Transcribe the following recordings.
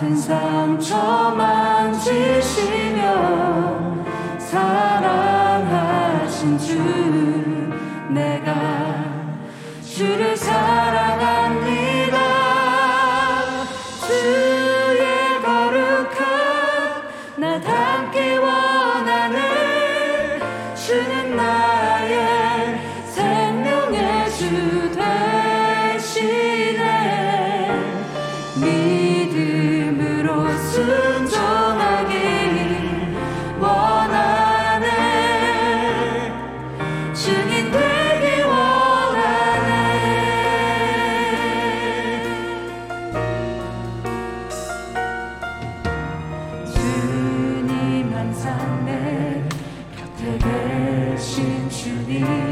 같은 상처만 지시며 사랑하신 주 내가 주를 사랑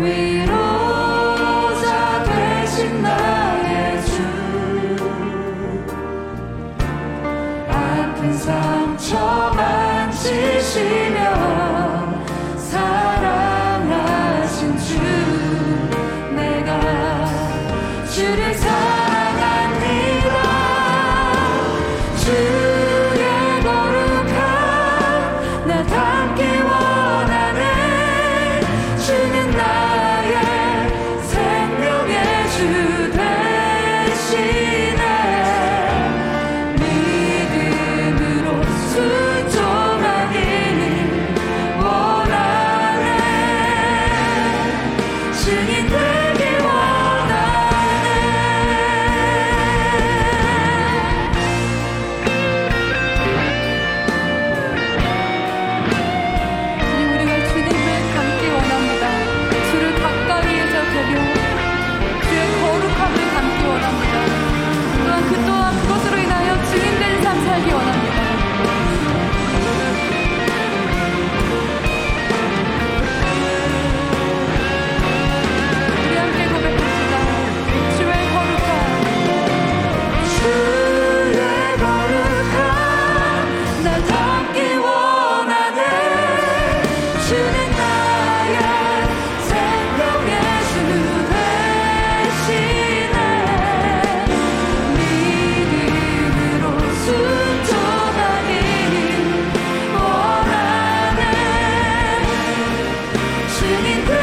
We don't 是你。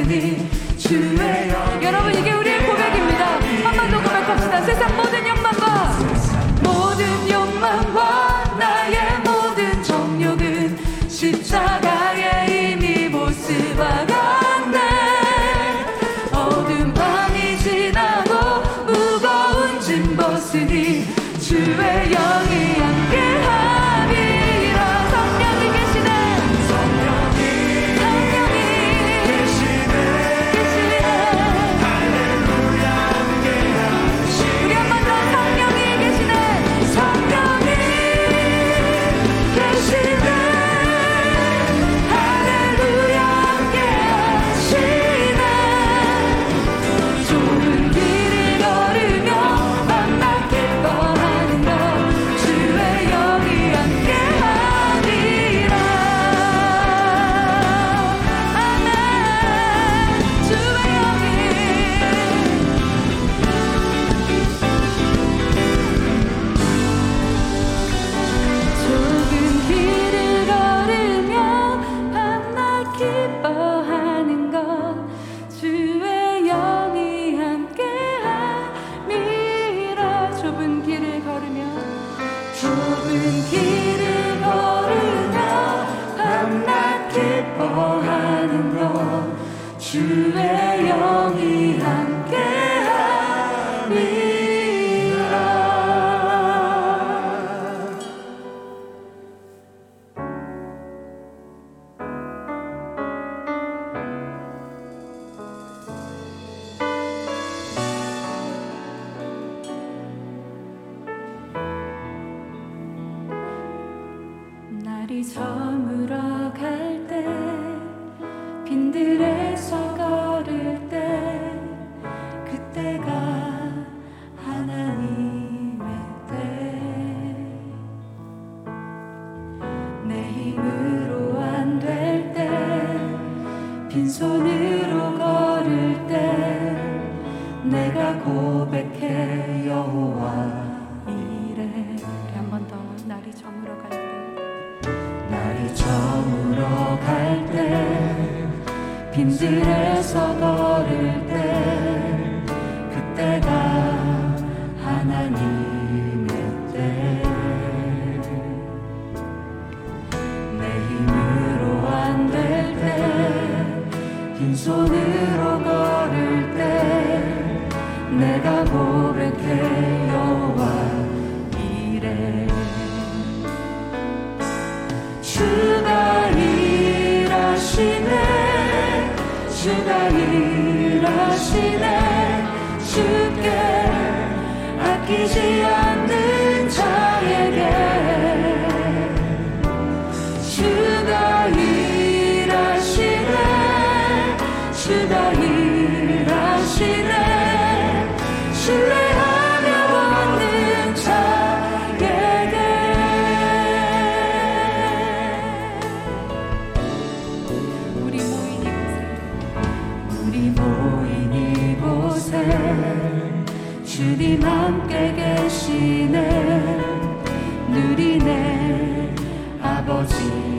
있으니 주의 영 주의 영이 날이 저물어 빈손으로 걸을 때 내가 고백해 여호와 이래. 한 번 더 날이 저물어 갈 때. 날이 저물어 갈때 빈들에서 걸 빈손으로 걸을 때 내가 고백해 여호와 이래. 주가 일하시네 주가 일하시네. 주께 아끼지 않는 주님 함께 계시네. 누리네. 아버지